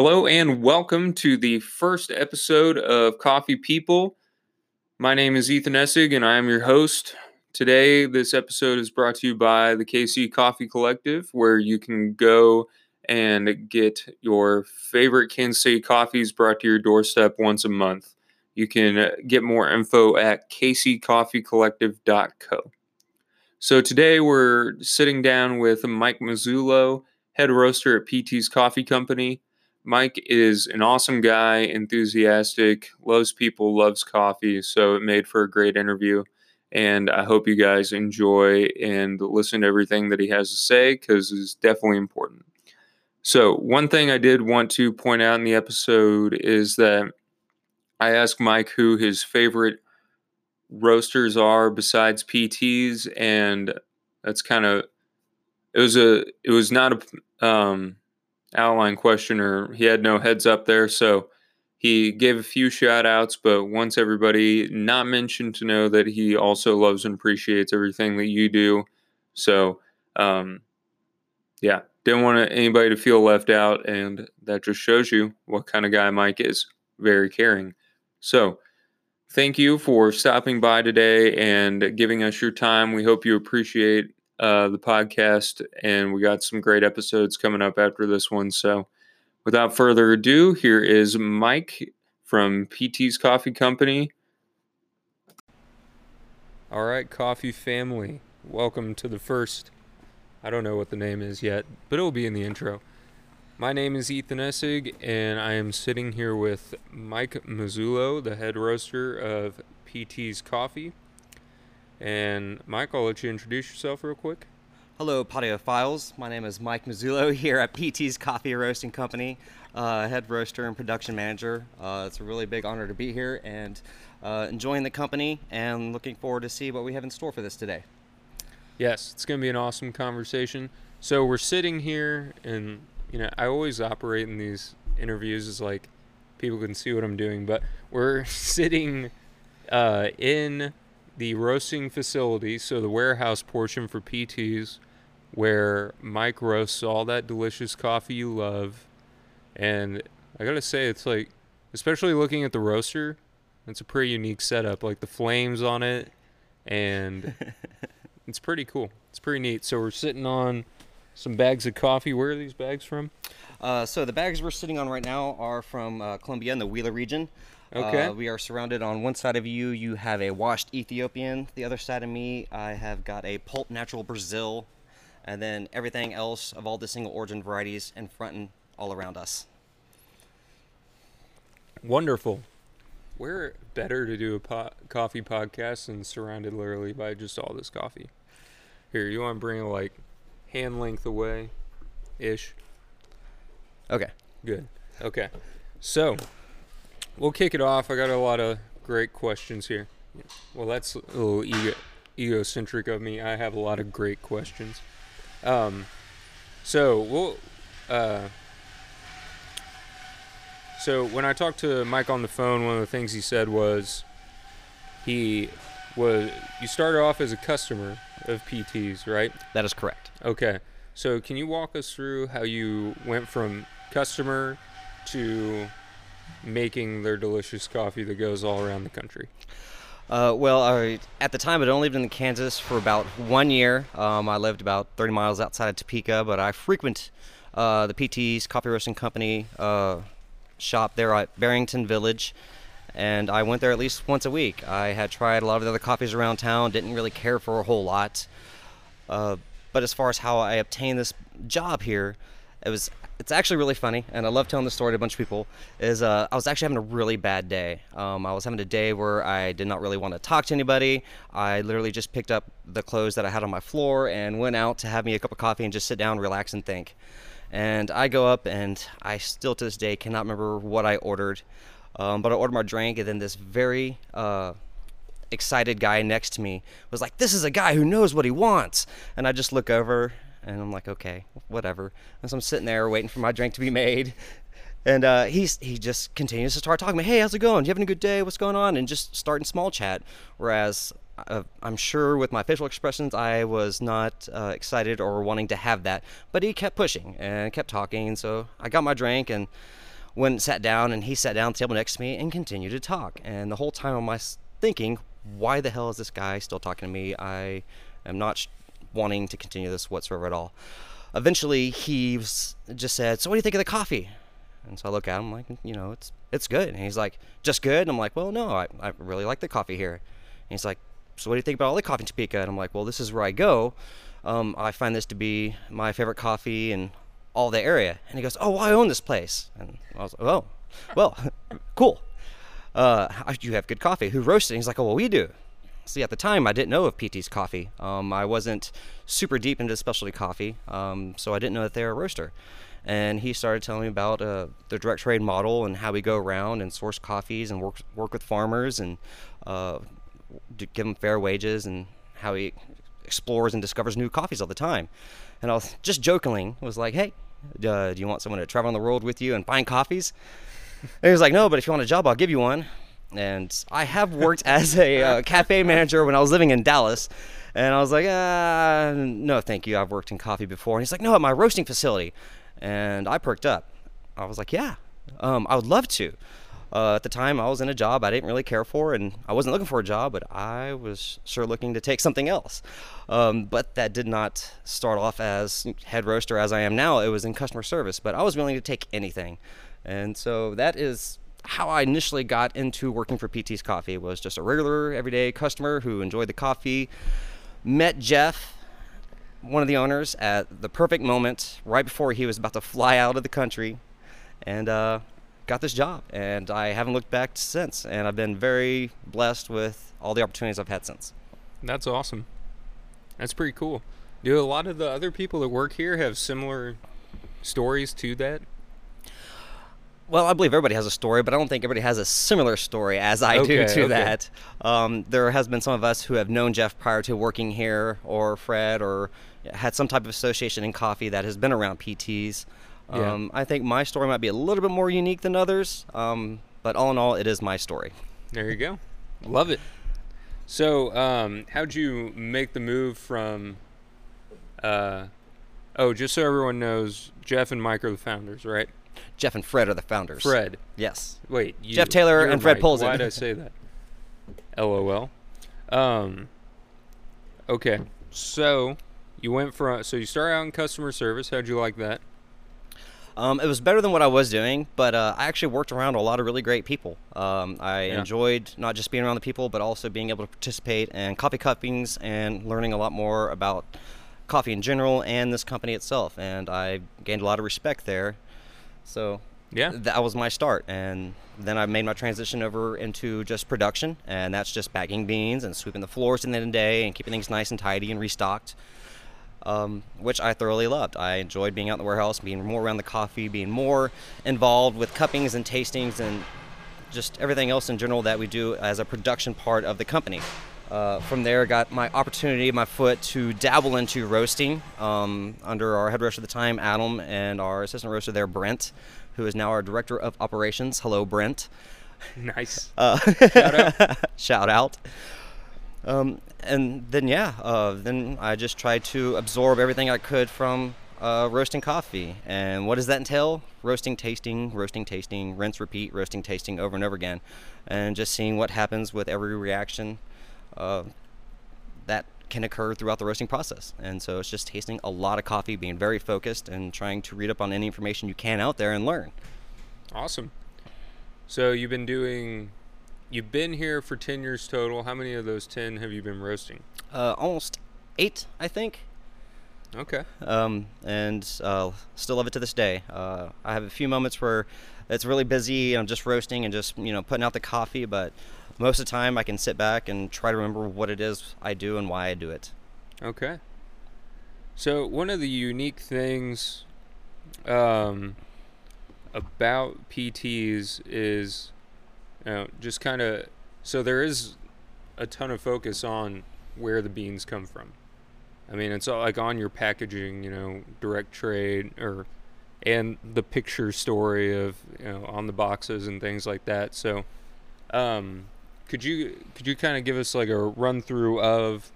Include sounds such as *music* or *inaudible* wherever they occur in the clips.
Hello and welcome to the first episode of Coffee People. My name is Ethan Essig and I am your host. Today, this episode is brought to you by the KC Coffee Collective, where you can go and get your favorite Kansas City coffees brought to your doorstep once a month. You can get more info at kccoffeecollective.co. So today we're sitting down with Mike Mazzullo, head roaster at PT's Coffee Company. Mike is an awesome guy, enthusiastic, loves people, loves coffee, so it made for a great interview. And I hope you guys enjoy and listen to everything that he has to say because it's definitely important. So, one thing I did want to point out in the episode is that I asked Mike who his favorite roasters are besides PTs, and that's kind of it was a it was not a um, outline questioner. He had no heads up there, so he gave a few shout outs, but wants everybody not mentioned to know that he also loves and appreciates everything that you do. So, um, yeah, didn't want anybody to feel left out, and that just shows you what kind of guy Mike is. Very caring. So, thank you for stopping by today and giving us your time. We hope you appreciate uh, the podcast, and we got some great episodes coming up after this one. So, without further ado, here is Mike from PT's Coffee Company. All right, coffee family, welcome to the first. I don't know what the name is yet, but it'll be in the intro. My name is Ethan Essig, and I am sitting here with Mike Mazzullo, the head roaster of PT's Coffee. And Mike, I'll let you introduce yourself real quick. Hello, Files. My name is Mike Mazzullo *laughs* here at PT's Coffee Roasting Company, uh, head roaster and production manager. Uh, it's a really big honor to be here and uh, enjoying the company and looking forward to see what we have in store for this today. Yes, it's going to be an awesome conversation. So we're sitting here, and you know, I always operate in these interviews as like people can see what I'm doing, but we're *laughs* sitting uh, in the roasting facility, so the warehouse portion for PTs, where Mike roasts all that delicious coffee you love. And I gotta say, it's like, especially looking at the roaster, it's a pretty unique setup. Like the flames on it, and *laughs* it's pretty cool. It's pretty neat. So we're sitting on some bags of coffee. Where are these bags from? Uh, so the bags we're sitting on right now are from uh, Colombia in the Huila region. Okay. Uh, we are surrounded on one side of you. You have a washed Ethiopian. The other side of me, I have got a pulp natural Brazil, and then everything else of all the single origin varieties in front and all around us. Wonderful. Where better to do a po- coffee podcast than surrounded literally by just all this coffee? Here, you want to bring it like hand length away, ish. Okay. Good. Okay. So, we'll kick it off. I got a lot of great questions here. Well, that's a little ego, egocentric of me. I have a lot of great questions. Um, so we'll. Uh, so when I talked to Mike on the phone, one of the things he said was, he was you started off as a customer of PTs, right? That is correct. Okay. So can you walk us through how you went from customer to making their delicious coffee that goes all around the country? Uh, well, I, at the time, I'd only lived in Kansas for about one year. Um, I lived about 30 miles outside of Topeka, but I frequent uh, the PT's Coffee Roasting Company uh, shop there at Barrington Village, and I went there at least once a week. I had tried a lot of the other coffees around town, didn't really care for a whole lot. Uh, but as far as how I obtained this job here, it was it's actually really funny, and I love telling the story to a bunch of people. Is uh, I was actually having a really bad day. Um, I was having a day where I did not really want to talk to anybody. I literally just picked up the clothes that I had on my floor and went out to have me a cup of coffee and just sit down, relax, and think. And I go up, and I still to this day cannot remember what I ordered, um, but I ordered my drink, and then this very uh, excited guy next to me was like, "This is a guy who knows what he wants," and I just look over and I'm like, okay, whatever. And so I'm sitting there waiting for my drink to be made. And uh, he's he just continues to start talking me. Hey, how's it going? You having a good day? What's going on? And just starting small chat. Whereas uh, I'm sure with my facial expressions, I was not uh, excited or wanting to have that. But he kept pushing and kept talking. And so I got my drink and went and sat down, and he sat down at the table next to me and continued to talk. And the whole time I'm thinking, why the hell is this guy still talking to me? I am not wanting to continue this whatsoever at all. Eventually, he just said, "So what do you think of the coffee?" And so I look at him like, you know, it's it's good. And he's like, "Just good." And I'm like, "Well, no, I, I really like the coffee here." And he's like, "So what do you think about all the coffee in Topeka?" And I'm like, "Well, this is where I go. Um, I find this to be my favorite coffee in all the area." And he goes, "Oh, well, I own this place." And I was like, "Oh, well, *laughs* cool. Uh, you have good coffee. Who roasts it?" And he's like, "Oh, well, we do." See, at the time, I didn't know of PT's Coffee. Um, I wasn't super deep into specialty coffee, um, so I didn't know that they were a roaster. And he started telling me about uh, the direct trade model and how we go around and source coffees and work work with farmers and uh, give them fair wages and how he explores and discovers new coffees all the time. And I was just jokingly was like, "Hey, uh, do you want someone to travel on the world with you and find coffees?" And he was like, "No, but if you want a job, I'll give you one." And I have worked as a uh, cafe manager when I was living in Dallas. And I was like, uh, no, thank you. I've worked in coffee before. And he's like, no, at my roasting facility. And I perked up. I was like, yeah, um, I would love to. Uh, at the time, I was in a job I didn't really care for, and I wasn't looking for a job, but I was sure looking to take something else. Um, but that did not start off as head roaster as I am now. It was in customer service, but I was willing to take anything. And so that is how I initially got into working for PT's Coffee was just a regular everyday customer who enjoyed the coffee. Met Jeff, one of the owners, at the perfect moment right before he was about to fly out of the country, and uh, got this job. And I haven't looked back since. And I've been very blessed with all the opportunities I've had since. That's awesome. That's pretty cool. Do a lot of the other people that work here have similar stories to that? Well, I believe everybody has a story, but I don't think everybody has a similar story as I Okay, do to okay. that. Um, there has been some of us who have known Jeff prior to working here, or Fred, or had some type of association in coffee that has been around PTs. Yeah. Um, I think my story might be a little bit more unique than others, um, but all in all, it is my story. There you go. Love it. So, um, how'd you make the move from? Uh, oh, just so everyone knows, Jeff and Mike are the founders, right? Jeff and Fred are the founders. Fred. Yes. Wait, you, Jeff Taylor and Fred Mike. Polzin. Why'd I say that? LOL. Um. Okay, so you went from so you started out in customer service. How'd you like that? Um, it was better than what I was doing, but uh, I actually worked around a lot of really great people. Um, I Yeah. enjoyed not just being around the people, but also being able to participate in coffee cuppings and learning a lot more about coffee in general and this company itself. And I gained a lot of respect there. So Yeah. that was my start. And then I made my transition over into just production, and that's just bagging beans and sweeping the floors in the end of the day and keeping things nice and tidy and restocked um, which I thoroughly loved. I enjoyed being out in the warehouse, being more around the coffee, being more involved with cuppings and tastings and just everything else in general that we do as a production part of the company. Uh, from there, got my opportunity, my foot to dabble into roasting um, under our head roaster at the time, Adam, and our assistant roaster there, Brent, who is now our director of operations. Hello, Brent. Nice. *laughs* Uh, Shout out. *laughs* shout out. Um, and then yeah, uh, then I just tried to absorb everything I could from uh, roasting coffee. And what does that entail? Roasting, tasting, roasting, tasting, rinse, repeat, roasting, tasting over and over again, and just seeing what happens with every reaction uh, that can occur throughout the roasting process. And so it's just tasting a lot of coffee, being very focused, and trying to read up on any information you can out there and learn. Awesome. So you've been doing, you've been here for ten years total. How many of those ten have you been roasting? Uh, almost eight, I think. Okay. um, and uh, still love it to this day. Uh, I have a few moments where it's really busy and I'm just roasting and just you know putting out the coffee, but most of the time I can sit back and try to remember what it is I do and why I do it. Okay. So one of the unique things um, about PTs is, you know, just kind of so there is a ton of focus on where the beans come from. I mean, it's all like on your packaging, you know, direct trade or and the picture story of you know on the boxes and things like that. So, um, could you could you kind of give us like a run through of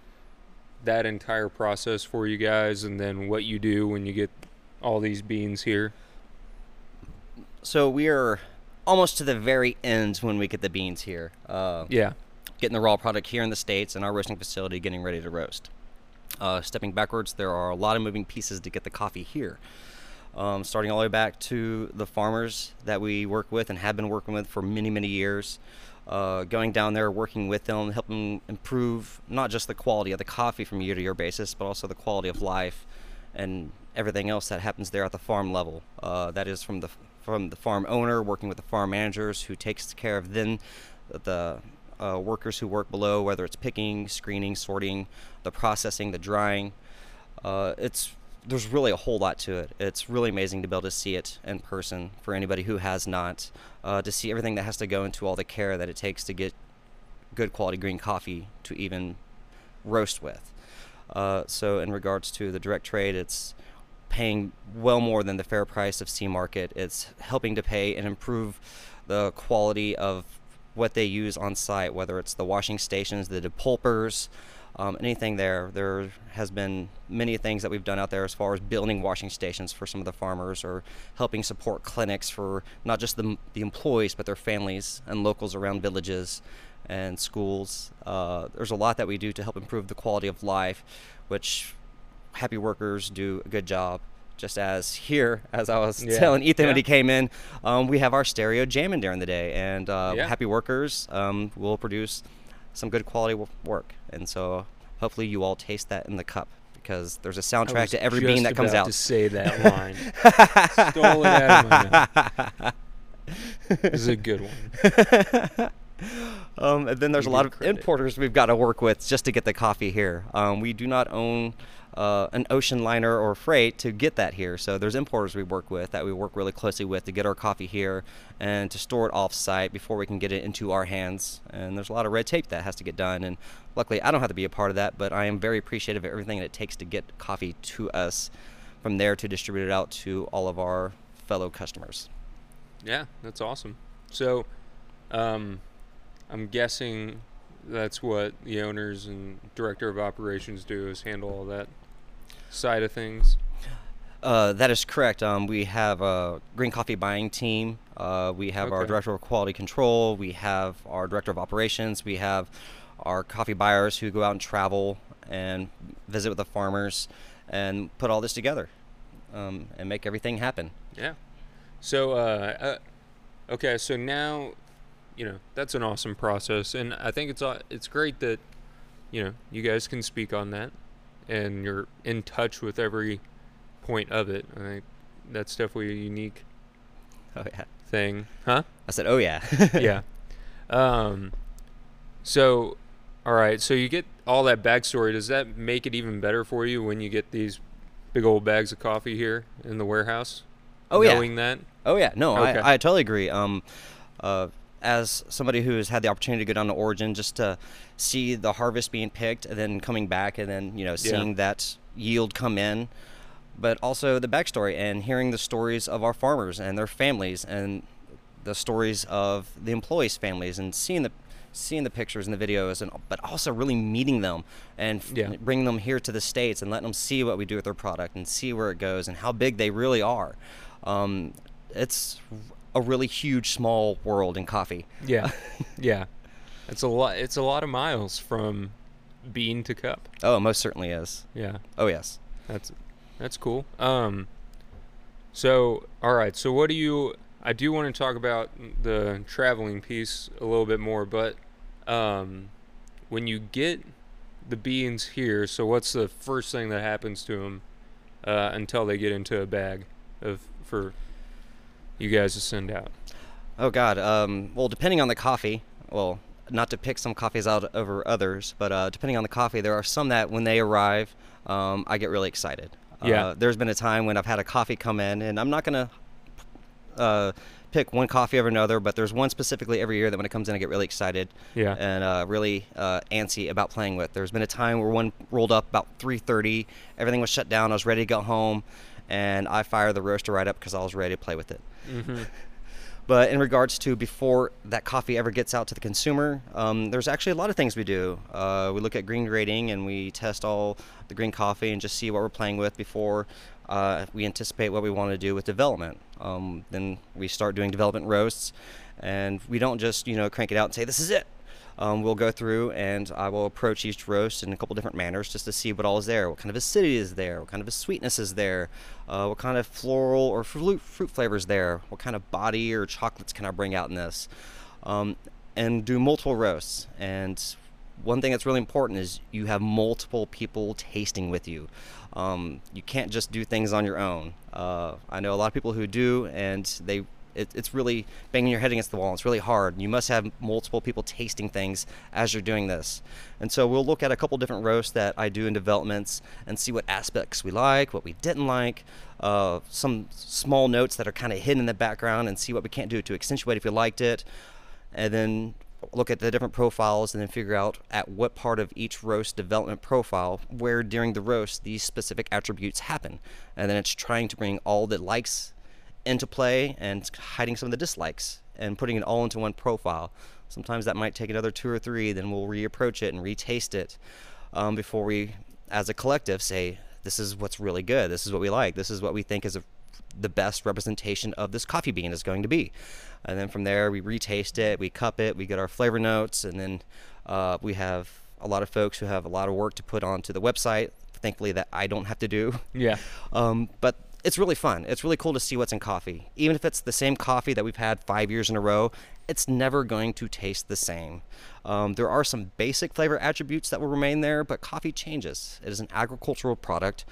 that entire process for you guys and then what you do when you get all these beans here? So we are almost to the very end when we get the beans here. Uh, Yeah. getting the raw product here in the states in our roasting facility, getting ready to roast. Uh, stepping backwards, there are a lot of moving pieces to get the coffee here. Um, starting all the way back to the farmers that we work with and have been working with for many, many years. Uh, going down there, working with them, helping improve not just the quality of the coffee from year to year basis, but also the quality of life and everything else that happens there at the farm level. Uh, that is from the from the farm owner, working with the farm managers who takes care of then the uh, workers who work below, whether it's picking, screening, sorting, the processing, the drying. Uh, it's there's really a whole lot to it. It's really amazing to be able to see it in person for anybody who has not, uh, to see everything that has to go into all the care that it takes to get good quality green coffee to even roast with. Uh, so, in regards to the direct trade, it's paying well more than the fair price of C market. It's helping to pay and improve the quality of what they use on site, whether it's the washing stations, the depulpers, um, anything there. There has been many things that we've done out there as far as building washing stations for some of the farmers or helping support clinics for not just the, the employees but their families and locals around villages and schools. Uh, there's a lot that we do to help improve the quality of life, which happy workers do a good job. Just as here, *laughs* as I was Yeah, telling Ethan when he came in, um, we have our stereo jamming during the day, and uh, Yeah. happy workers um, will produce some good quality work. And so hopefully you all taste that in the cup because there's a soundtrack to every bean that comes out. to say that *laughs* line. Stole it out of my mouth. This is a good one. *laughs* Um, and then there's You a lot of credit. importers we've got to work with just to get the coffee here. Um, we do not own uh, an ocean liner or freight to get that here. So there's importers we work with that we work really closely with to get our coffee here and to store it off site before we can get it into our hands. And there's a lot of red tape that has to get done. And luckily, I don't have to be a part of that, but I am very appreciative of everything that it takes to get coffee to us from there to distribute it out to all of our fellow customers. Yeah, that's awesome. So, um, I'm guessing that's what the owners and director of operations do is handle all that side of things. Uh, that is correct. Um, we have a green coffee buying team. Uh, we have our director of quality control. We have our director of operations. We have our coffee buyers who go out and travel and visit with the farmers and put all this together um, and make everything happen. Yeah. So, uh, uh, okay, so now, you know, that's an awesome process, and I think it's aw- it's great that, you know, you guys can speak on that, and you're in touch with every point of it. I think that's definitely a unique Oh yeah. thing, huh? I said, oh yeah. *laughs* yeah. Um, so, all right. So you get all that backstory. Does that make it even better for you when you get these big old bags of coffee here in the warehouse? Oh, yeah. Knowing that. Oh yeah, no, Okay. I, I totally agree. Um, uh, as somebody who has had the opportunity to go down to Origin, just to see the harvest being picked and then coming back and then you know seeing that yield come in, but also the backstory and hearing the stories of our farmers and their families and the stories of the employees' families and seeing the seeing the pictures and the videos and but also really meeting them and f- Yeah. bringing them here to the states and letting them see what we do with their product and see where it goes and how big they really are um, it's a really huge small world in coffee Yeah. *laughs* yeah. It's a lot. It's a lot of miles from bean to cup. oh it most certainly is Yeah. oh yes That's that's cool. Um so all right, so what do you I do want to talk about the traveling piece a little bit more, but um when you get the beans here, so what's the first thing that happens to them uh, until they get into a bag of for you guys to send out? Oh God. Um, well, depending on the coffee, well, not to pick some coffees out over others, but uh, depending on the coffee, there are some that when they arrive, um, I get really excited. Yeah. Uh, there's been a time when I've had a coffee come in, and I'm not gonna uh, pick one coffee over another, but there's one specifically every year that when it comes in, I get really excited Yeah. and uh, really uh, antsy about playing with. There's been a time where one rolled up about 3:30, everything was shut down, I was ready to go home, and I fired the roaster right up because I was ready to play with it. Mm-hmm. *laughs* But in regards to before that coffee ever gets out to the consumer, um, there's actually a lot of things we do. Uh, we look at green grading and we test all the green coffee and just see what we're playing with before uh, we anticipate what we want to do with development. Um, then we start doing development roasts, and we don't just you know crank it out and say this is it. Um, we'll go through and I will approach each roast in a couple different manners just to see what all is there. What kind of acidity is there? What kind of sweetness is there? Uh, what kind of floral or fruit, fruit flavors there? What kind of body or chocolates can I bring out in this? Um, and do multiple roasts. And one thing that's really important is you have multiple people tasting with you. Um, you can't just do things on your own. Uh, I know a lot of people who do, and they it, it's really banging your head against the wall. It's really hard. You must have multiple people tasting things as you're doing this. And so we'll look at a couple different roasts that I do in developments and see what aspects we like, what we didn't like, uh, some small notes that are kind of hidden in the background, and see what we can't do to accentuate if we liked it. And then look at the different profiles and then figure out at what part of each roast development profile where during the roast these specific attributes happen. And then it's trying to bring all the likes into play and hiding some of the dislikes and putting it all into one profile. Sometimes that might take another two or three, then we'll reapproach it and retaste it um, before we, as a collective, say, this is what's really good, this is what we like, this is what we think is a, the best representation of this coffee bean is going to be. And then from there, we retaste it, we cup it, we get our flavor notes, and then uh, we have a lot of folks who have a lot of work to put onto the website. Thankfully, that I don't have to do. Yeah. *laughs* Um, but it's really fun. It's really cool to see what's in coffee. Even if it's the same coffee that we've had five years in a row, it's never going to taste the same. Um, there are some basic flavor attributes that will remain there, but coffee changes. It is an agricultural product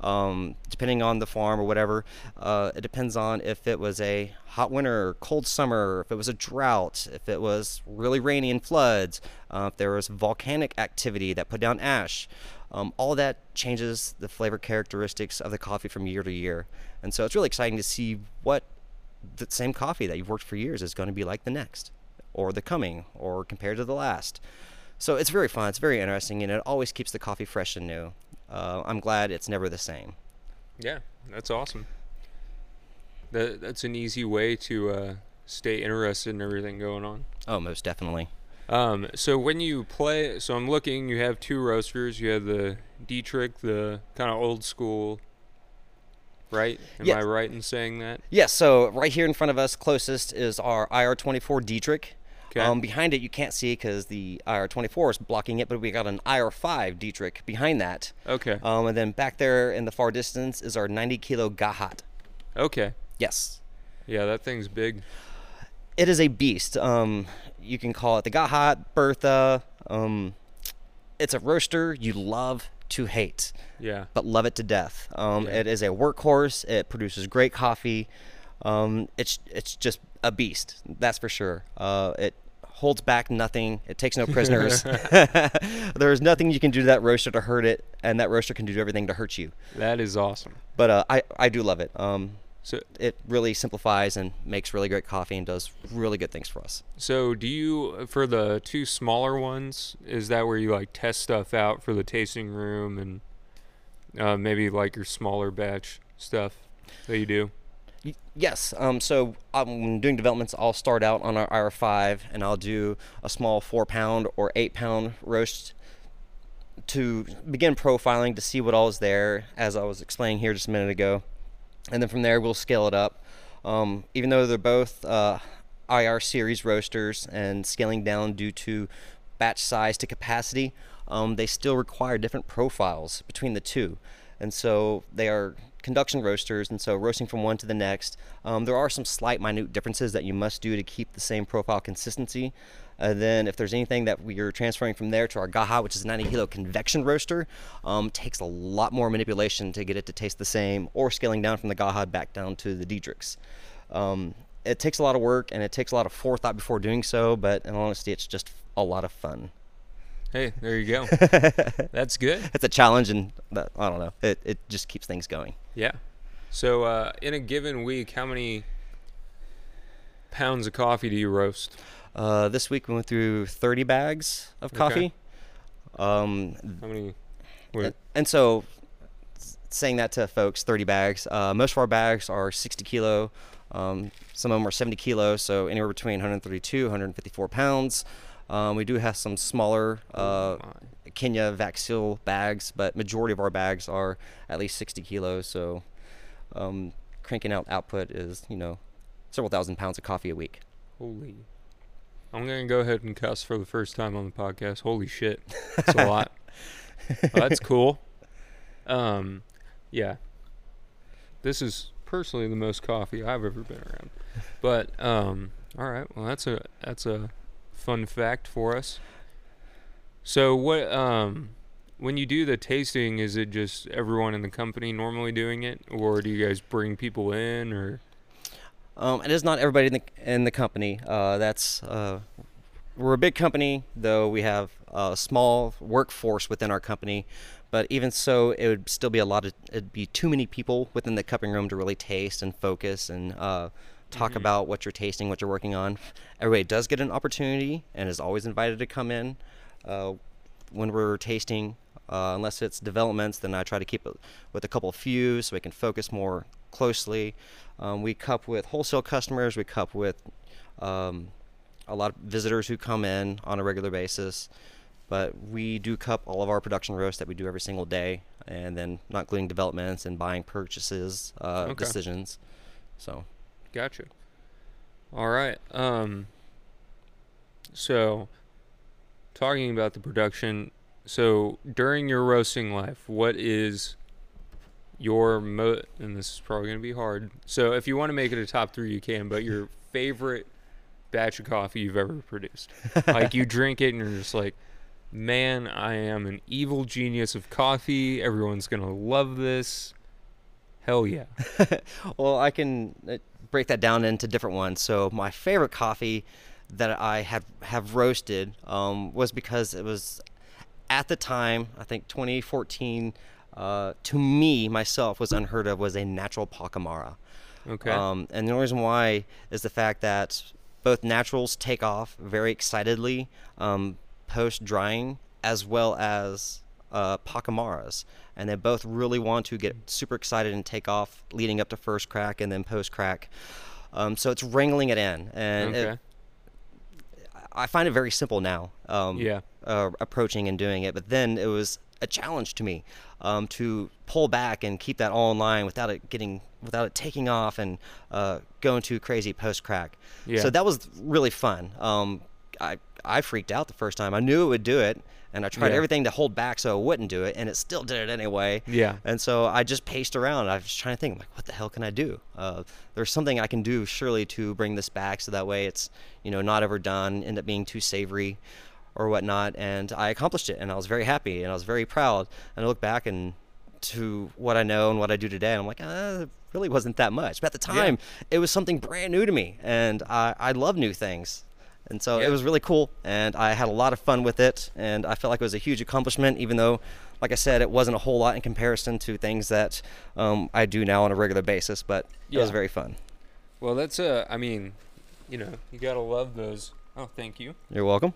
um, depending on the farm or whatever. Uh, it depends on if it was a hot winter, cold summer, if it was a drought, if it was really rainy and floods, uh, if there was volcanic activity that put down ash. Um, all that changes the flavor characteristics of the coffee from year to year. And so it's really exciting to see what the same coffee that you've worked for years is going to be like the next, or the coming, or compared to the last. So it's very fun. It's very interesting, and it always keeps the coffee fresh and new uh, I'm glad it's never the same. Yeah, that's awesome. That that's an easy way to uh, stay interested in everything going on. Oh, most definitely. Um, so when you play, so I'm looking. You have two roasters. You have the Diedrich, the kind of old school. Right? Am I right in saying that? Yes. So right here in front of us, closest is our IR24 Diedrich. Okay. Um, behind it, you can't see because the IR24 is blocking it, but we got an IR5 Diedrich behind that. Okay. Um, and then back there in the far distance is our 90 kilo Gahat. Okay. Yes. Yeah, that thing's big. It is a beast. Um, you can call it the Gahat, Bertha. Um, it's a roaster you love to hate. Yeah. But love it to death. Um, Yeah. It is a workhorse. It produces great coffee. Um, it's it's just a beast. That's for sure. Uh, it holds back nothing. It takes no *laughs* prisoners. *laughs* There's nothing you can do to that roaster to hurt it, and that roaster can do everything to hurt you. That is awesome. But uh, I I do love it. Um, So it really simplifies and makes really great coffee and does really good things for us. so do you for the two smaller ones? Is that where you like test stuff out for the tasting room and uh, maybe like your smaller batch stuff that you do? Yes. Um, so um, when doing developments, I'll start out on our IR5 and I'll do a small four pound or eight pound roast to begin profiling to see what all is there, as I was explaining here just a minute ago. And then from there, we'll scale it up. Um, even though they're both uh, IR series roasters and scaling down due to batch size to capacity, um, they still require different profiles between the two. And so they are conduction roasters, and so roasting from one to the next. Um, there are some slight, minute differences that you must do to keep the same profile consistency. And then, if there's anything that we are transferring from there to our Gaha, which is a 90 kilo convection roaster, um, takes a lot more manipulation to get it to taste the same, or scaling down from the Gaha back down to the Diedrichs. Um, it takes a lot of work and it takes a lot of forethought before doing so, but in honesty, it's just a lot of fun. Hey, there you go. *laughs* That's good. It's a challenge, and that, I don't know, it, it just keeps things going. Yeah. So uh, in a given week, how many pounds of coffee do you roast? Uh, this week we went through 30 bags of Okay. coffee. Um, How many? and, and so, saying that to folks, 30 bags. Uh, most of our bags are 60 kilo Um, some of them are 70 kilos, so anywhere between 132, 154 pounds. Um, we do have some smaller uh, Kenya Vaxil bags, but majority of our bags are at least 60 kilos. So um, cranking out output is, you know, several thousand pounds of coffee a week. Holy. I'm going to go ahead and cuss for the first time on the podcast. Holy shit. That's a *laughs* lot. Well, that's cool. Um, yeah. This is personally the most coffee I've ever been around. But um, all right, well that's a that's a fun fact for us. So what um when you do the tasting is it just everyone in the company normally doing it or do you guys bring people in or Um, it is not everybody in the, in the company. Uh, that's uh, we're a big company, though we have a small workforce within our company. But even so, it would still be a lot of it'd be too many people within the cupping room to really taste and focus and uh, talk Mhm. about what you're tasting, what you're working on. Everybody does get an opportunity and is always invited to come in uh, when we're tasting. Uh, unless it's developments, then I try to keep it with a couple few so we can focus more closely. Um, we cup with wholesale customers. We cup with um, a lot of visitors who come in on a regular basis. But we do cup all of our production roasts that we do every single day, and then not including developments and buying purchases uh, Okay. decisions. So Gotcha. All right. Um so talking about the production, so during your roasting life, what is your mo and this is probably going to be hard. So if you want to make it a top 3 you can, but your *laughs* favorite batch of coffee you've ever produced. *laughs* like you drink it and you're just like, "Man, I am an evil genius of coffee. Everyone's going to love this." Hell yeah. *laughs* well, I can uh, break that down into different ones. So my favorite coffee that I have have roasted um, was because it was at the time I think 2014. Uh, to me myself was unheard of was a natural Pacamara. Okay. Um, and the only reason why is the fact that both naturals take off very excitedly um, post drying, as well as uh, Pacamaras. And they both really want to get super excited and take off leading up to first crack and then post crack. Um, so it's wrangling it in. And it- I find it very simple now. Um, Yeah. Uh, approaching and doing it, but then it was a challenge to me um, to pull back and keep that all in line without it getting, without it taking off and uh, going too crazy post crack. Yeah. So that was really fun. Um, I I freaked out the first time. I knew it would do it, and I tried Yeah. everything to hold back so it wouldn't do it, and it still did it anyway. Yeah. And so I just paced around. I was trying to think, I'm like, what the hell can I do? Uh, there's something I can do surely to bring this back, so that way it's, you know, not overdone, end up being too savory, or whatnot. And I accomplished it, and I was very happy, and I was very proud. And I look back and to what I know and what I do today, and I'm like, uh, it really wasn't that much. But at the Yeah. time, it was something brand new to me, and I, I love new things. And so Yeah. it was really cool, and I had a lot of fun with it, and I felt like it was a huge accomplishment, even though, like I said, it wasn't a whole lot in comparison to things that um, I do now on a regular basis. But it was very fun. Well, that's a. I mean, you know, you gotta love those. Oh, thank you. You're welcome.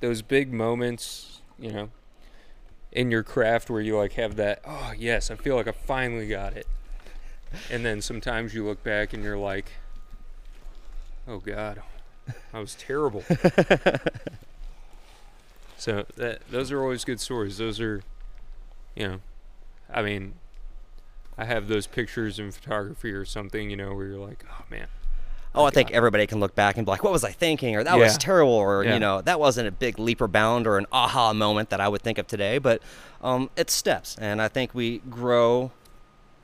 Those big moments, you know, in your craft where you like have that. Oh yes, I feel like I finally got it. And then sometimes you look back and you're like, oh god, I was terrible. *laughs* so that those are always good stories. Those are, you know, I mean, I have those pictures in photography or something, you know, where you're like, oh man. Oh, I think everybody can look back and be like, "What was I thinking?" or "That Yeah. was terrible," or Yeah. you know, "That wasn't a big leap or bound or an aha moment that I would think of today." But um, it's steps, and I think we grow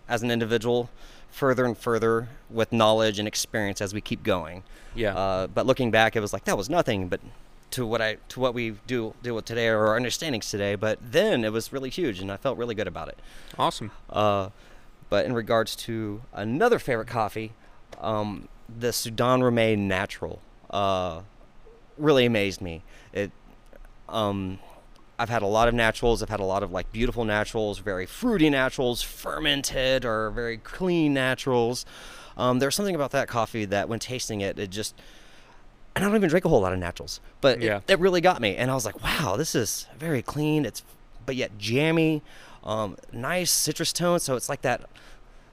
as an individual further and further with knowledge and experience as we keep going. Yeah. Uh, but looking back, it was like that was nothing, but to what I to what we do deal with today or our understandings today. But then it was really huge, and I felt really good about it. awesome. Uh, but in regards to another favorite coffee, um, the Sudan Rume Natural uh, really amazed me. It, um, I've had a lot of naturals. I've had a lot of like beautiful naturals, very fruity naturals, fermented or very clean naturals. Um, there's something about that coffee that when tasting it, it just and I don't even drink a whole lot of naturals, but Yeah. it, it really got me. And I was like, wow, this is very clean. It's but yet jammy, um, nice citrus tone. So it's like that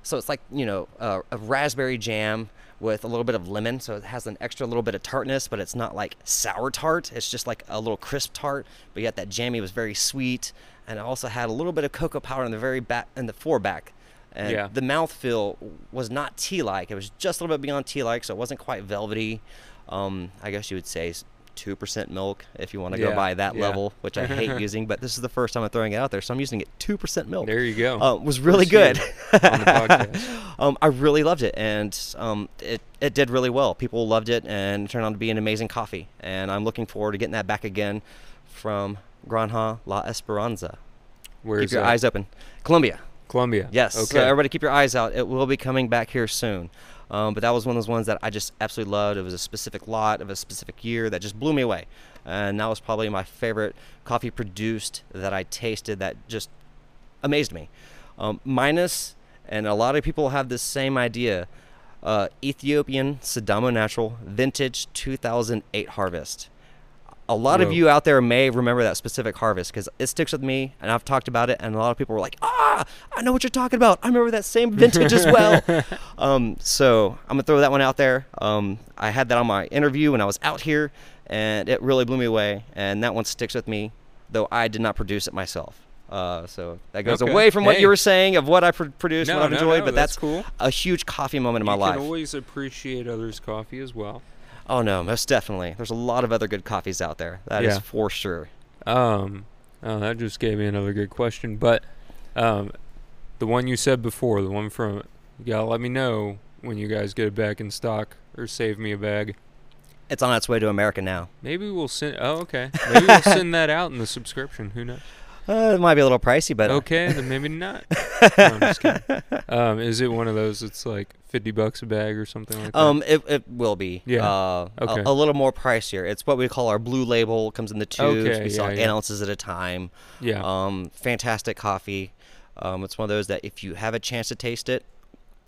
so it's like you know uh, a raspberry jam with a little bit of lemon, so it has an extra little bit of tartness, but it's not like sour tart. It's just like a little crisp tart. But yet that jammy was very sweet, and it also had a little bit of cocoa powder in the very back in the foreback. And Yeah. the mouthfeel was not tea-like. It was just a little bit beyond tea-like, so it wasn't quite velvety. Um, I guess you would say two percent milk if you want to Yeah, go by that yeah. level, which I hate *laughs* using. But this is the first time I'm throwing it out there, so I'm using it two percent milk. There you go. Uh, was really good. here on the podcast. *laughs* um, I really loved it, and um, it it did really well. People loved it, and it turned out to be an amazing coffee. And I'm looking forward to getting that back again from Granja La Esperanza. Where's keep your that? eyes open. Colombia. Columbia. Yes. So Okay. everybody keep your eyes out. It will be coming back here soon. Um, but that was one of those ones that I just absolutely loved. It was a specific lot of a specific year that just blew me away. And that was probably my favorite coffee produced that I tasted that just amazed me. Um, minus, and a lot of people have this same idea, uh, Ethiopian Sidamo Natural Vintage 2008 Harvest. A lot of you out there may remember that specific harvest because it sticks with me, and I've talked about it, and a lot of people were like, "Ah, I know what you're talking about. I remember that same vintage as well." *laughs* um, so I'm gonna throw that one out there. Um, I had that on my interview when I was out here, and it really blew me away. And that one sticks with me, though I did not produce it myself. Uh, so that goes Okay. away from what Hey. you were saying of what I pr- produced, No, what I've no, enjoyed, no, but that's that's, cool. a huge coffee moment in my you life. can always appreciate others' coffee as well. Oh no, most definitely. There's a lot of other good coffees out there. That is Yeah. for sure. Um, oh, that just gave me another good question. But um, the one you said before, the one from, you gotta let me know when you guys get it back in stock or save me a bag. It's on its way to America now. Maybe we'll send. Oh, okay. Maybe we'll *laughs* send that out in the subscription. Who knows? Uh, it might be a little pricey, but Okay, then maybe not. *laughs* No, I'm just kidding. Um, is it one of those? It's like fifty bucks a bag or something like that. Um, it, it will be. Yeah. Uh, a- Okay. a, little more pricier. It's what we call our blue label. It comes in the tubes. Okay, we sell yeah, eight yeah. ounces at a time. yeah. Um, fantastic coffee. Um, it's one of those that if you have a chance to taste it,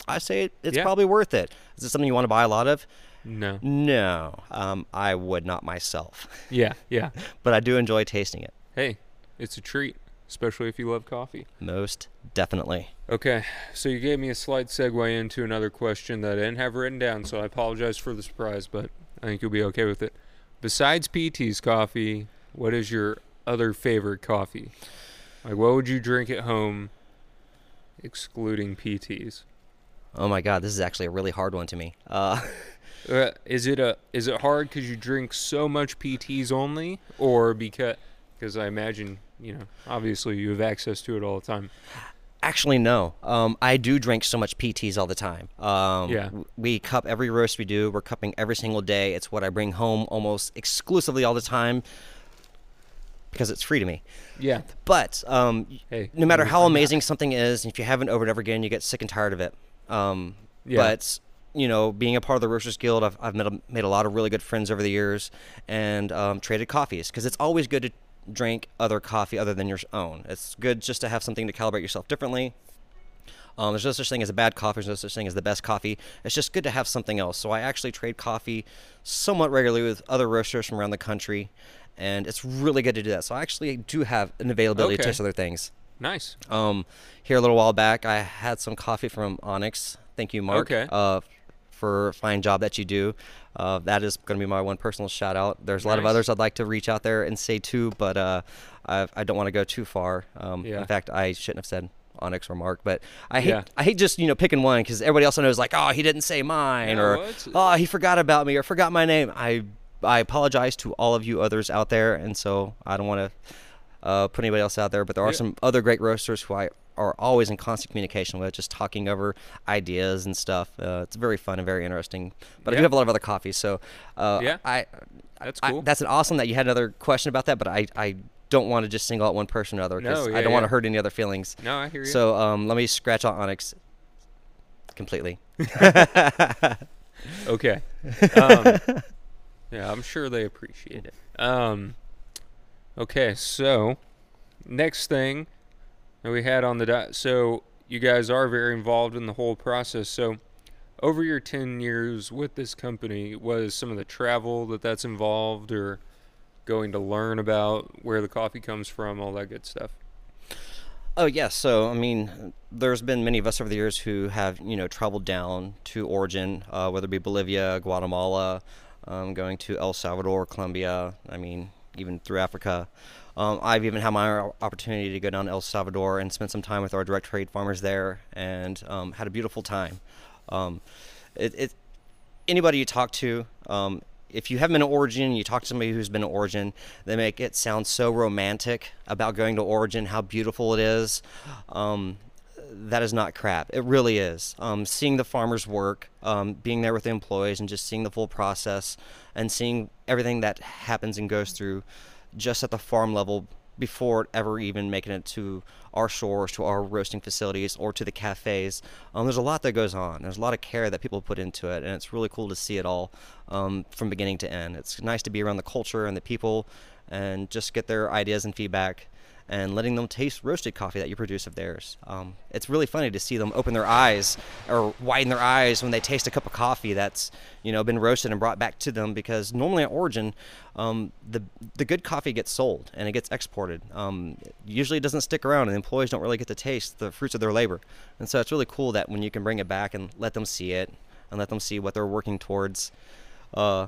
I say it, it's Yeah. probably worth it. Is it something you want to buy a lot of? no. No, um, I would not myself, Yeah. Yeah. *laughs* but I do enjoy tasting it. Hey, it's a treat, especially if you love coffee. Most definitely. Okay, so you gave me a slight segue into another question that I didn't have written down, so I apologize for the surprise, but I think you'll be okay with it. Besides PT's coffee, what is your other favorite coffee? Like, what would you drink at home, excluding PT's? Oh my God, this is actually a really hard one to me. Uh, *laughs* Uh, is it a is it hard because you drink so much PTs only, or because because I imagine you know obviously you have access to it all the time. Actually, no. Um, I do drink so much PTs all the time. Um, Yeah. We cup every roast we do. We're cupping every single day. It's what I bring home almost exclusively all the time because it's free to me. Yeah. But um, Hey, no matter how amazing something is, if you haven't over and over again, you get sick and tired of it. Um, Yeah. But you know, being a part of the Roasters Guild, I've, I've made, a, made a lot of really good friends over the years, and um, traded coffees because it's always good to drink other coffee other than your own. It's good just to have something to calibrate yourself differently. Um, there's no such thing as a bad coffee. There's no such thing as the best coffee. It's just good to have something else. So I actually trade coffee somewhat regularly with other roasters from around the country, and it's really good to do that. So I actually do have an availability to Okay. taste other things. Nice. Um, here a little while back, I had some coffee from Onyx. Thank you, Mark, Okay. uh, for a fine job that you do. Uh, that is going to be my one personal shout out. There's a lot of others I'd like to reach out there and say too, but uh, I, I don't want to go too far. Um, Yeah. In fact, I shouldn't have said Onyx or Mark, but I hate Yeah. I hate just you know picking one because everybody else knows like oh he didn't say mine Yeah, or it's- oh he forgot about me or forgot my name. I I apologize to all of you others out there, and so I don't want to uh, put anybody else out there. But there are Yeah. some other great roasters who I are always in constant communication with, just talking over ideas and stuff. Uh, it's very fun and very interesting. But I do have a lot of other coffees, so uh, Yeah. I That's I- cool. that's an awesome that you had another question about that. But I I don't want to just single out one person or other because No, I don't want to hurt any other feelings. no, I hear you. So um, let me scratch out Onyx completely. *laughs* Okay. *laughs* Um, yeah, I'm sure they appreciate it. Um, okay, so next thing that we had on the dot. So you guys are very involved in the whole process. So over your 10 years with this company, was some of the travel that that's involved, or going to learn about where the coffee comes from, all that good stuff? Oh yes, so I mean, there's been many of us over the years who have you know traveled down to origin, uh, whether it be Bolivia, Guatemala, um, going to El Salvador, Colombia. I mean, even through Africa. Um, I've even had my opportunity to go down to El Salvador and spend some time with our direct trade farmers there, and um, had a beautiful time. Um, it, it, anybody you talk to, um, if you haven't been to Origin, you talk to somebody who's been to Origin, they make it sound so romantic about going to Origin, how beautiful it is. Um, that is not crap. It really is. Um, seeing the farmers work, being there with the employees, and just seeing the full process, and seeing everything that happens and goes through, just at the farm level before ever even making it to our shores, to our roasting facilities, or to the cafes. Um, there's a lot that goes on. There's a lot of care that people put into it, and it's really cool to see it all um, from beginning to end. It's nice to be around the culture and the people and just get their ideas and feedback and letting them taste roasted coffee that you produce of theirs. Um, it's really funny to see them open their eyes or widen their eyes when they taste a cup of coffee that's you know been roasted and brought back to them because normally at Origin, um, the the good coffee gets sold and it gets exported. Um, usually it doesn't stick around and employees don't really get to taste the fruits of their labor. And so it's really cool that when you can bring it back and let them see it and let them see what they're working towards. Uh,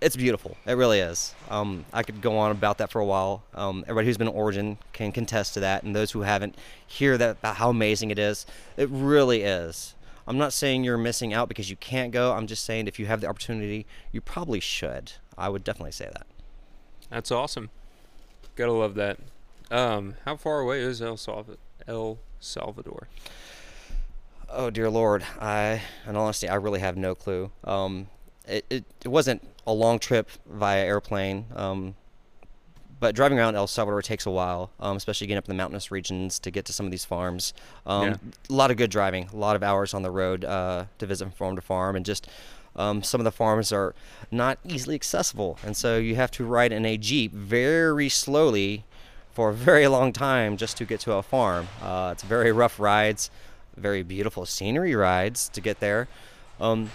it's beautiful. It really is. Um, I could go on about that for a while. Um, everybody who's been to Origin can contest to that, and those who haven't hear that about how amazing it is. It really is. I'm not saying you're missing out because you can't go. I'm just saying if you have the opportunity, you probably should. I would definitely say that. That's awesome. Gotta love that. Um, how far away is El, El Salvador? Oh dear Lord, I, in honesty, I really have no clue. Um, it, it, it wasn't a long trip via airplane. Um, but driving around El Salvador takes a while, um, especially getting up in the mountainous regions to get to some of these farms. Um, yeah. A lot of good driving, a lot of hours on the road uh, to visit from farm to farm, and just um, some of the farms are not easily accessible, and so you have to ride in a jeep very slowly for a very long time just to get to a farm. Uh, it's very rough rides, very beautiful scenery rides to get there. Um,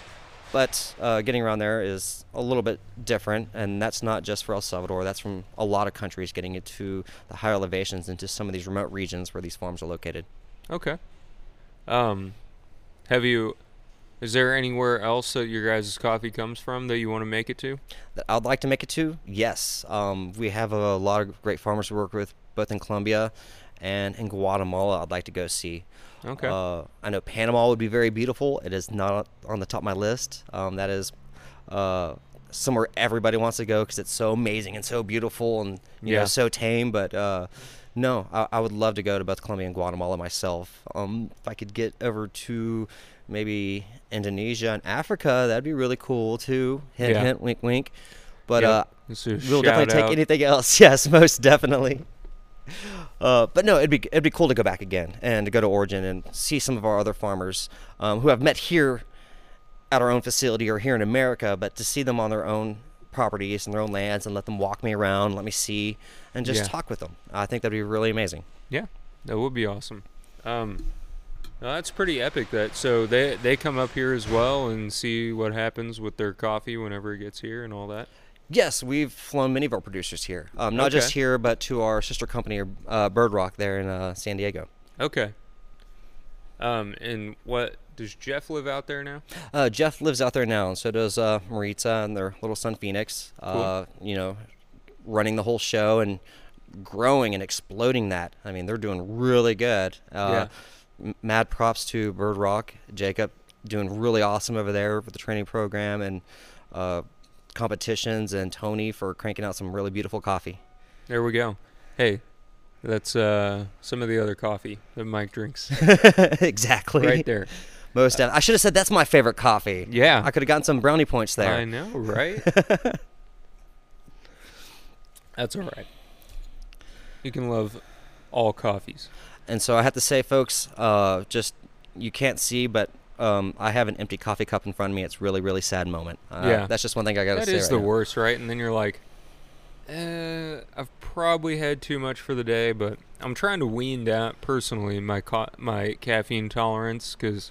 but uh, getting around there is a little bit different, and that's not just for El Salvador. That's from a lot of countries getting into the higher elevations into some of these remote regions where these farms are located. Okay. Um, have you? Is there anywhere else that your guys' coffee comes from that you want to make it to? That I'd like to make it to? Yes. Um, we have a lot of great farmers we work with, both in Colombia and in Guatemala. I'd like to go see. Okay. Uh, I know Panama would be very beautiful. It is not on the top of my list. Um, that is uh, somewhere everybody wants to go because it's so amazing and so beautiful and you yeah. know so tame. But uh, no, I, I, would love to go to both Colombia and Guatemala myself. Um, if I could get over to maybe Indonesia and Africa, that'd be really cool too. Hint, yeah. hint, wink, wink. But yep. uh, we'll definitely take anything else. *laughs* Yes, most definitely. Uh, but no, it'd be it'd be cool to go back again and to go to Origin and see some of our other farmers um, who I've met here at our own facility or here in America, but to see them on their own properties and their own lands and let them walk me around, let me see, and just yeah. talk with them. I think that'd be really amazing. Yeah, that would be awesome. Um, that's pretty epic. That so they they come up here as well and see what happens with their coffee whenever it gets here and all that. Yes, we've flown many of our producers here. Um, not okay. just here, but to our sister company, uh, Bird Rock, there in uh, San Diego. Okay. Um, and what does Jeff live out there now? Uh, Jeff lives out there now, and so does uh, Maritza and their little son Phoenix. Uh, cool. Uh, you know, running the whole show and growing and exploding that. I mean, they're doing really good. Uh, yeah. Mad props to Bird Rock, Jacob, doing really awesome over there with the training program and. Competitions and Tony for cranking out some really beautiful coffee. There we go. Hey, that's uh, some of the other coffee that Mike drinks. *laughs* exactly. Right there. Most. Uh, I should have said that's my favorite coffee. Yeah. I could have gotten some brownie points there. I know, right? *laughs* that's all right. You can love all coffees. And so I have to say, folks, uh, just you can't see, but um, I have an empty coffee cup in front of me. It's really, really sad moment. Uh, yeah, that's just one thing I gotta that say. That is right the now. worst, right? And then you're like, eh, I've probably had too much for the day, but I'm trying to wean down personally my co- my caffeine tolerance because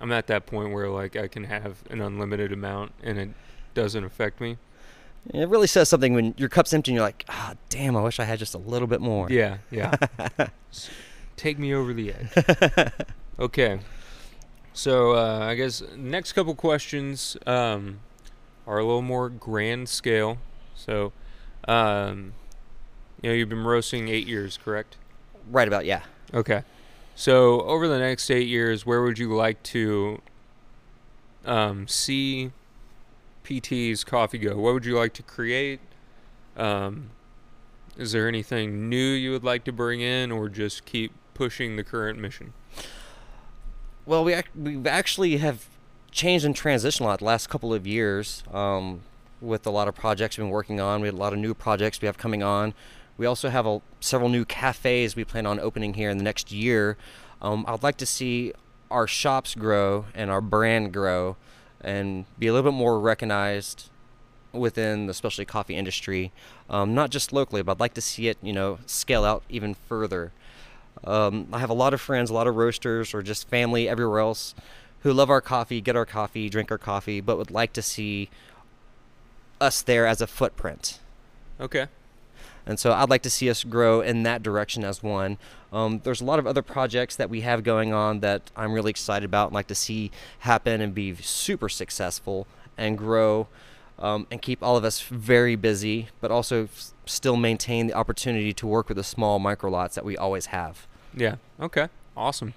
I'm at that point where like I can have an unlimited amount and it doesn't affect me. It really says something when your cup's empty and you're like, ah, oh, damn, I wish I had just a little bit more. Yeah, yeah. *laughs* take me over the edge. *laughs* okay. So uh, I guess next couple questions um, are a little more grand scale. So, um, you know, you've been roasting eight years, correct? Right about yeah. Okay. So over the next eight years, where would you like to um, see PT's coffee go? What would you like to create? Um, is there anything new you would like to bring in, or just keep pushing the current mission? Well, we ac- we actually have changed and transitioned a lot the last couple of years um, with a lot of projects we've been working on. We have a lot of new projects we have coming on. We also have a, several new cafes we plan on opening here in the next year. Um, I'd like to see our shops grow and our brand grow and be a little bit more recognized within the specialty coffee industry, um, not just locally, but I'd like to see it, you know, scale out even further. Um, I have a lot of friends, a lot of roasters, or just family everywhere else who love our coffee, get our coffee, drink our coffee, but would like to see us there as a footprint. Okay. And so I'd like to see us grow in that direction as one. Um, there's a lot of other projects that we have going on that I'm really excited about and like to see happen and be super successful and grow um, and keep all of us very busy, but also f- still maintain the opportunity to work with the small micro lots that we always have. Yeah. Okay. Awesome.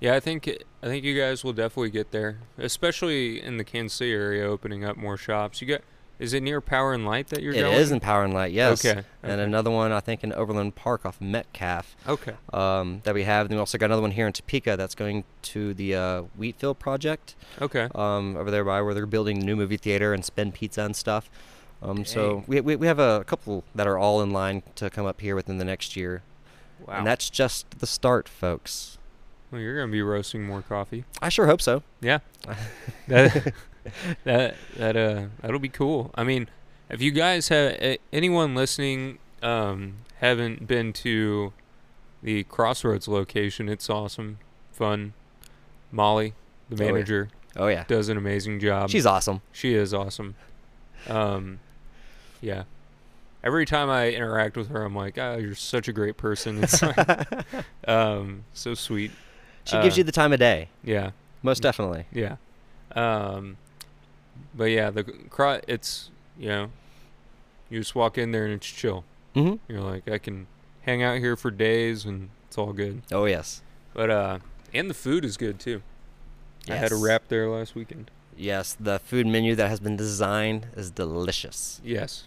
Yeah, I think I think you guys will definitely get there, especially in the Kansas City area, opening up more shops. You got is it near Power and Light that you're It going? is in Power and Light, yes. Okay, And okay. another one I think in Overland Park off Metcalf Okay. um, that we have. Then we also got another one here in Topeka that's going to the uh, Wheatfield project. Okay. um, over there by where they're building new movie theater and spin pizza and stuff. Um, so we, we, we have a couple that are all in line to come up here within the next year. Wow. And that's just the start, folks. well, you're gonna be roasting more coffee. I sure hope so. Yeah. *laughs* *laughs* that that uh that'll be cool. I mean, if you guys have anyone listening um haven't been to the Crossroads location, it's awesome, fun. Molly, the Oh, yeah. manager, Oh, yeah. does an amazing job. She's awesome. She is awesome. Um, yeah. Every time I interact with her, I'm like, "Oh, you're such a great person." It's like, *laughs* um, so sweet. She gives Uh, you the time of day, Yeah, most definitely. yeah. Um, but yeah, the cro- it's you know, you just walk in there and it's chill. hmm You're like, I can hang out here for days and it's all good. Oh, yes. But uh, and the food is good too. I had a wrap there last weekend. Yes, the food menu that has been designed is delicious. Yes.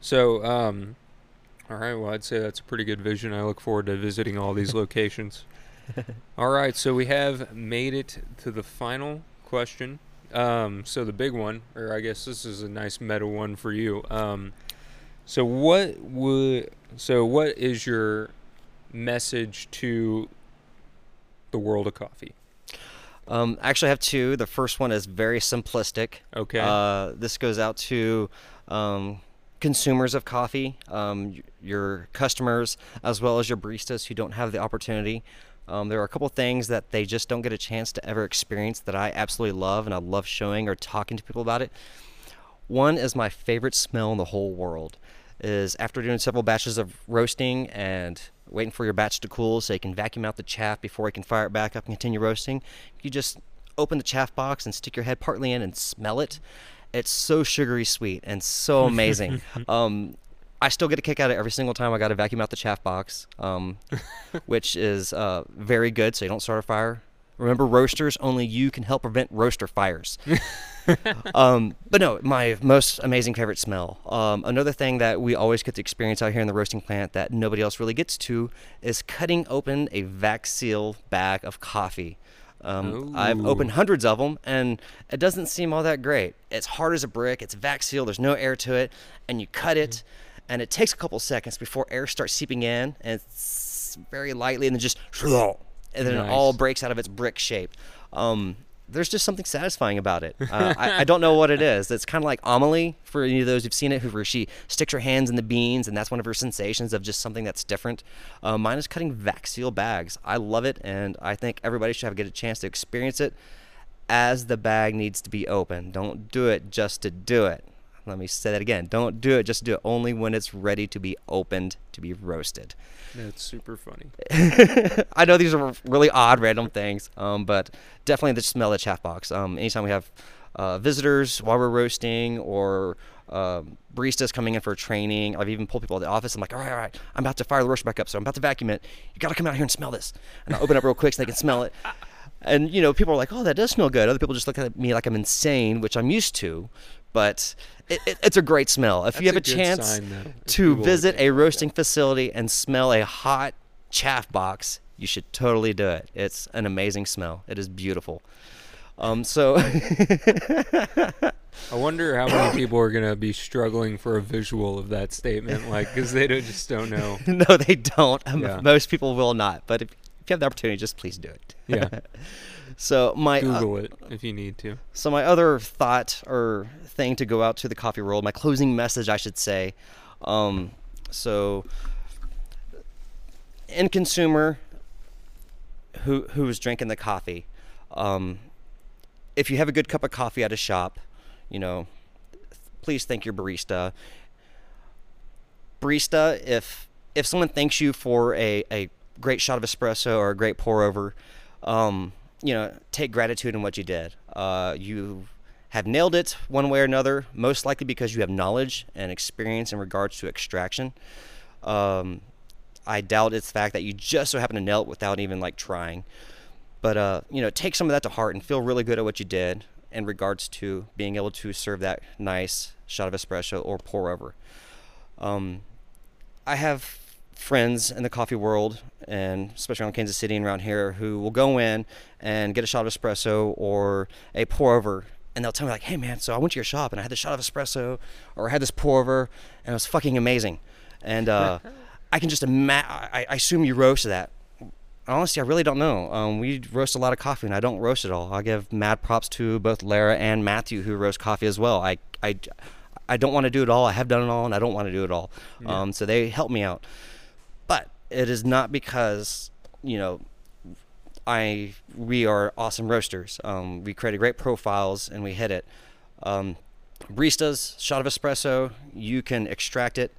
So, um, all right. Well, I'd say that's a pretty good vision. I look forward to visiting all these *laughs* locations. all right. So we have made it to the final question. Um, so the big one, or I guess this is a nice meta one for you. Um, so what would so what is your message to the world of coffee? Um, actually, I have two. The first one is very simplistic. Okay. Uh, this goes out to um, consumers of coffee, um, your customers, as well as your baristas who don't have the opportunity. Um, there are a couple things that they just don't get a chance to ever experience that I absolutely love, and I love showing or talking to people about it. One is my favorite smell in the whole world. Is after doing several batches of roasting and waiting for your batch to cool so you can vacuum out the chaff before you can fire it back up and continue roasting, you just open the chaff box and stick your head partly in and smell it. It's so sugary sweet and so *laughs* amazing. um, I still get a kick out of it every single time I got to vacuum out the chaff box, um, *laughs* which is uh, very good so you don't start a fire. Remember, roasters, only you can help prevent roaster fires. *laughs* um, but no, my most amazing favorite smell. Um, another thing that we always get to experience out here in the roasting plant that nobody else really gets to is cutting open a vac seal bag of coffee. Um, I've opened hundreds of them, and it doesn't seem all that great. It's hard as a brick. It's vac seal. There's no air to it, and you cut it, and it takes a couple seconds before air starts seeping in, and it's very lightly, and then just and then it all breaks out of its brick shape. Um, there's just something satisfying about it. Uh, I, I don't know what it is. It's kind of like Amelie for any of those who've seen it, who where she sticks her hands in the beans, and that's one of her sensations of just something that's different. Uh, mine is cutting vac bags. I love it, and I think everybody should have get a chance to experience it as the bag needs to be open. Don't do it just to do it. Let me say that again. Don't do it. Just do it only when it's ready to be opened to be roasted. That's super funny. *laughs* I know these are really odd, random things, um, but definitely the smell of the chaff box. Um, anytime we have uh, visitors while we're roasting or um, baristas coming in for training, I've even pulled people at the office. I'm like, all right, all right, I'm about to fire the roaster back up, so I'm about to vacuum it. You got to come out here and smell this. And I open it up real quick so they can smell it. And you know, people are like, "Oh, that does smell good." Other people just look at me like I'm insane, which I'm used to. But it, it, it's a great smell. If That's you have a a, chance sign, to visit a roasting facility and smell a hot chaff box, you should totally do it. It's an amazing smell. It is beautiful. Um, so I wonder how many *coughs* people are gonna be struggling for a visual of that statement, like because they don't, just don't know. *laughs* no, they don't. Um, Yeah. Most people will not. But if, if you have the opportunity, just please do it. Yeah, *laughs* So my uh, Google it if you need to. So my other thought or thing to go out to the coffee world, my closing message, I should say. Um, so, end consumer who who is drinking the coffee, um, if you have a good cup of coffee at a shop, you know, please thank your barista. Barista, if if someone thanks you for a, a great shot of espresso or a great pour over, um, you know, take gratitude in what you did. Uh, you have nailed it one way or another, most likely because you have knowledge and experience in regards to extraction. Um, I doubt it's the fact that you just so happen to nail it without even like trying. But uh, you know, take some of that to heart and feel really good at what you did in regards to being able to serve that nice shot of espresso or pour over. Um, I have friends in the coffee world, and especially around Kansas City and around here, who will go in and get a shot of espresso or a pour over, and they'll tell me like, "Hey man, so I went to your shop and I had this shot of espresso, or I had this pour over, and it was fucking amazing." And uh, *laughs* I can just imagine. I, I assume you roast that. Honestly, I really don't know. Um, we roast a lot of coffee, and I don't roast it all. I give mad props to both Lara and Matthew, who roast coffee as well. I, I, I don't want to do it all. I have done it all, and I don't want to do it all. Um, so they help me out. It is not because you know I we are awesome roasters. Um, we created great profiles and we hit it. Um, baristas, shot of espresso, you can extract it,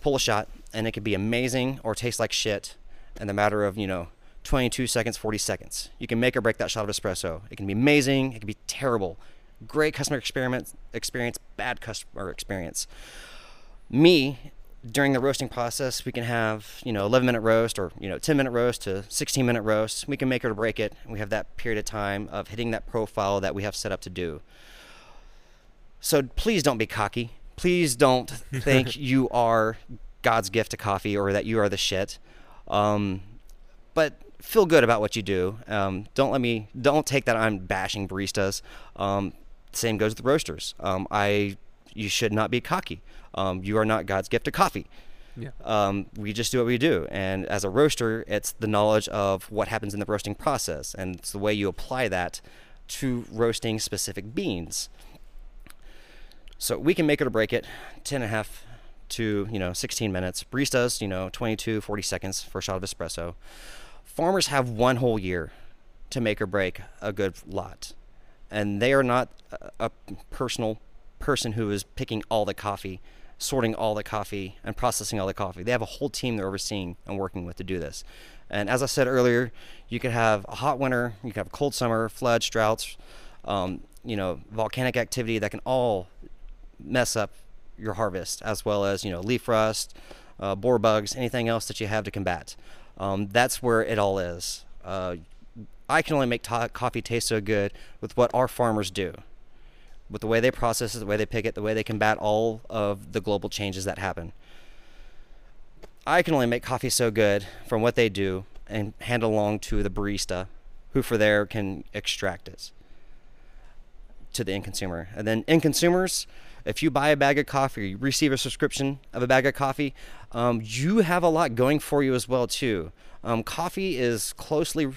pull a shot, and it can be amazing or taste like shit in the matter of you know 22 seconds, 40 seconds. You can make or break that shot of espresso. It can be amazing. It can be terrible. Great customer experience, experience, bad customer experience. Me, during the roasting process, we can have you know 11 minute roast or you know 10 minute roast to 16 minute roast. We can make it or break it. We have that period of time of hitting that profile that we have set up to do. So please don't be cocky. Please don't *laughs* think you are God's gift to coffee or that you are the shit. Um, but feel good about what you do. Um, don't let me. Don't take that I'm bashing baristas. Um, same goes with roasters. Um, I. You should not be cocky. Um, you are not God's gift to coffee. Yeah. Um, we just do what we do, and as a roaster, it's the knowledge of what happens in the roasting process, and it's the way you apply that to roasting specific beans. So we can make it or break it, 10 and a half to, you know, 16 minutes. Baristas, you know, 22, 40 seconds for a shot of espresso. Farmers have one whole year to make or break a good lot. And they are not a, a personal person who is picking all the coffee, sorting all the coffee, and processing all the coffee. They have a whole team they're overseeing and working with to do this. And as I said earlier, you could have a hot winter, you could have a cold summer, floods, droughts, um, you know, volcanic activity that can all mess up your harvest, as well as you know leaf rust, uh, borer bugs, anything else that you have to combat. Um, that's where it all is. Uh, I can only make ta- coffee taste so good with what our farmers do, with the way they process it, the way they pick it, the way they combat all of the global changes that happen. I can only make coffee so good from what they do and hand along to the barista, who for there can extract it to the end consumer. And then end consumers, if you buy a bag of coffee or you receive a subscription of a bag of coffee, um, you have a lot going for you as well too. Um, coffee is closely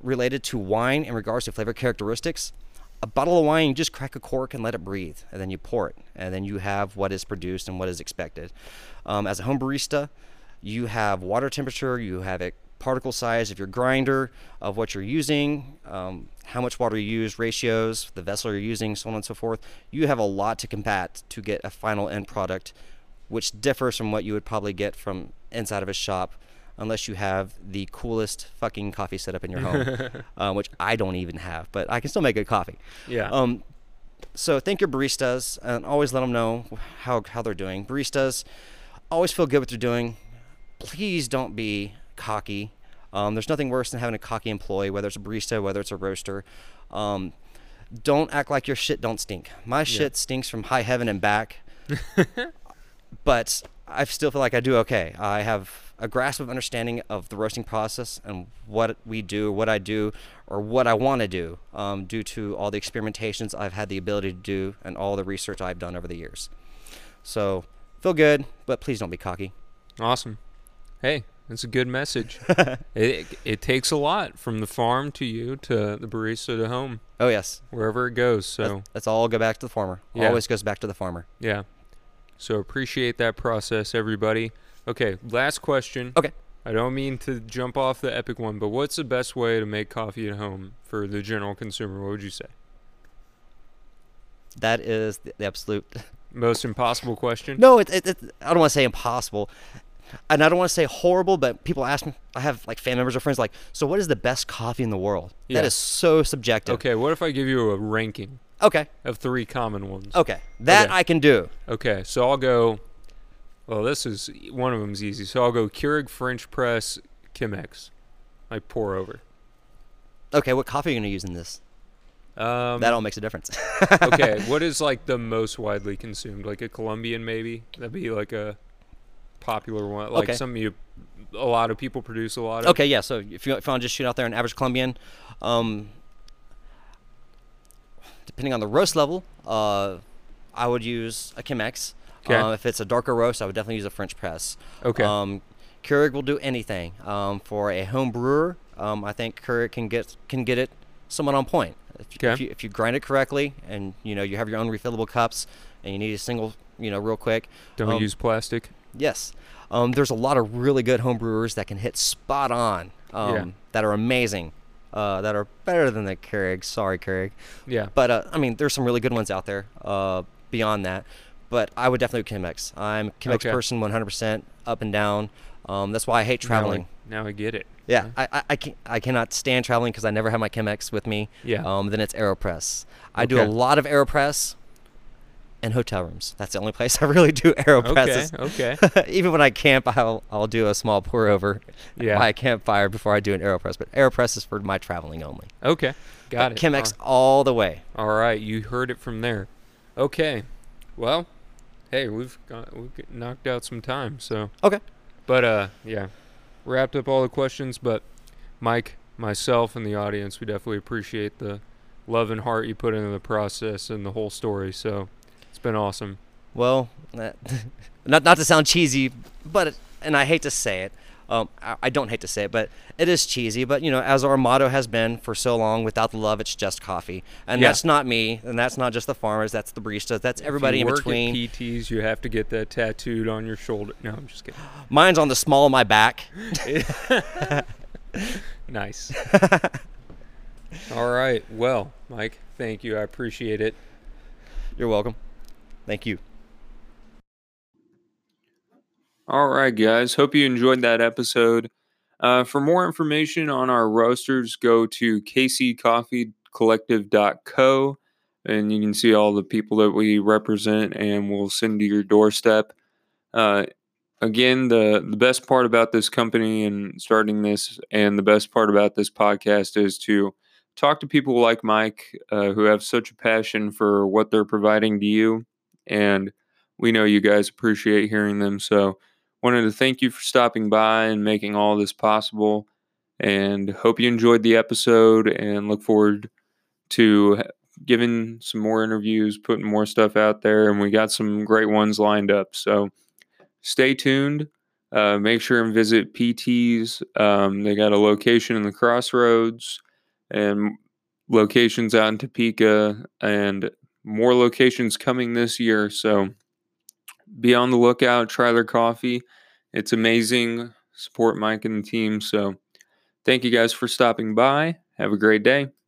related to wine in regards to flavor characteristics. A bottle of wine, you just crack a cork and let it breathe, and then you pour it, and then you have what is produced and what is expected. Um, as a home barista, you have water temperature, you have a particle size of your grinder, of what you're using, um, how much water you use, ratios, the vessel you're using, so on and so forth. You have a lot to combat to get a final end product, which differs from what you would probably get from inside of a shop, unless you have the coolest fucking coffee setup in your home, *laughs* uh, which I don't even have, but I can still make good coffee. Yeah. Um, so thank your baristas and always let them know how, how they're doing. Baristas always feel good what they're doing. Please don't be cocky. Um, there's nothing worse than having a cocky employee, whether it's a barista, whether it's a roaster. Um, don't act like your shit don't stink. My shit stinks from high heaven and back, *laughs* but I still feel like I do okay. I have a grasp of understanding of the roasting process and what we do, what I do, or what I want to do, um, due to all the experimentations I've had the ability to do and all the research I've done over the years. So feel good, but please don't be cocky. Awesome. Hey, that's a good message. *laughs* it, it takes a lot from the farm to you to the barista to home, Oh yes, wherever it goes. So that's, that's all go back to the farmer. Yeah. Always goes back to the farmer. yeah. So appreciate that process, everybody. Okay, last question. Okay. I don't mean to jump off the epic one, but what's the best way to make coffee at home for the general consumer? What would you say? That is the, absolute. *laughs* Most impossible question? No, it, it, it, I don't want to say impossible, and I don't want to say horrible. But people ask me. I have like family members or friends like, so what is the best coffee in the world? Yeah. That is so subjective. Okay, what if I give you a ranking Okay. of three common ones? Okay. That Okay. I can do. Okay, so I'll go. Well, this is one of them's easy. So I'll go Keurig French Press Chemex, I pour over. Okay. What coffee are you gonna use in this? Um, that all makes a difference. *laughs* okay, *laughs* what is like the most widely consumed? Like a Colombian, maybe that'd be like a popular one. Like Okay. something you, a lot of people produce a lot of. Okay, yeah. So if you, if you want to just shoot out there an average Colombian, um, depending on the roast level, uh, I would use a Chemex. Okay. Uh, if it's a darker roast, I would definitely use a French press. Okay. Um, Keurig will do anything. Um, for a home brewer, um, I think Keurig can get can get it somewhat on point. If, Okay. if, you, if you grind it correctly, and you know you have your own refillable cups, and you need a single, you know, real quick. Don't um, use plastic. Yes. Um, there's a lot of really good home brewers that can hit spot on. Um, Yeah. That are amazing. Uh, that are better than the Keurig. Sorry, Keurig. Yeah. But uh, I mean, there's some really good ones out there. Uh, beyond that, but I would definitely do Chemex. I'm a Chemex Okay. person, 100% up and down. Um, that's why I hate traveling. Now I, now I get it. Yeah, I, I, I, can, I cannot stand traveling because I never have my Chemex with me. Yeah. Um, then it's Aeropress. I do a lot of Aeropress in hotel rooms. That's the only place *laughs* I really do Okay. Aeropresses. Okay. *laughs* Even when I camp, I'll I'll do a small pour over Yeah. by a campfire before I do an Aeropress. But Aeropress is for my traveling only. Okay. Got it. Chemex all the way. All right, you heard it from there. Okay. Well, hey, we've got we've knocked out some time, so Okay. But uh, yeah, wrapped up all the questions. But Mike, myself, and the audience, we definitely appreciate the love and heart you put into the process and the whole story. So it's been awesome. Well, *laughs* not not to sound cheesy, but and I hate to say it. Um, I, I don't hate to say it, but it is cheesy. But you know, as our motto has been for so long, without the love, it's just coffee, and Yeah. that's not me, and that's not just the farmers, that's the baristas, that's everybody if in you work between. At PTs, you have to get that tattooed on your shoulder. No, I'm just kidding. *gasps* Mine's on the small of my back. *laughs* nice. all right. Well, Mike, thank you. I appreciate it. You're welcome. Thank you. All right, guys. Hope you enjoyed that episode. Uh, for more information on our roasters, go to kccoffeecollective.co and you can see all the people that we represent and we'll send to your doorstep. Uh, again, the, the best part about this company and starting this, and the best part about this podcast is to talk to people like Mike uh, who have such a passion for what they're providing to you. And we know you guys appreciate hearing them. So, wanted to thank you for stopping by and making all this possible and hope you enjoyed the episode and look forward to giving some more interviews putting more stuff out there and we got some great ones lined up. So stay tuned. Uh, make sure and visit pts um, they got a location in the crossroads and locations out in topeka and more locations coming this year. So be on the lookout. Try their coffee. It's amazing. Support Mike and the team. So, thank you guys for stopping by. Have a great day.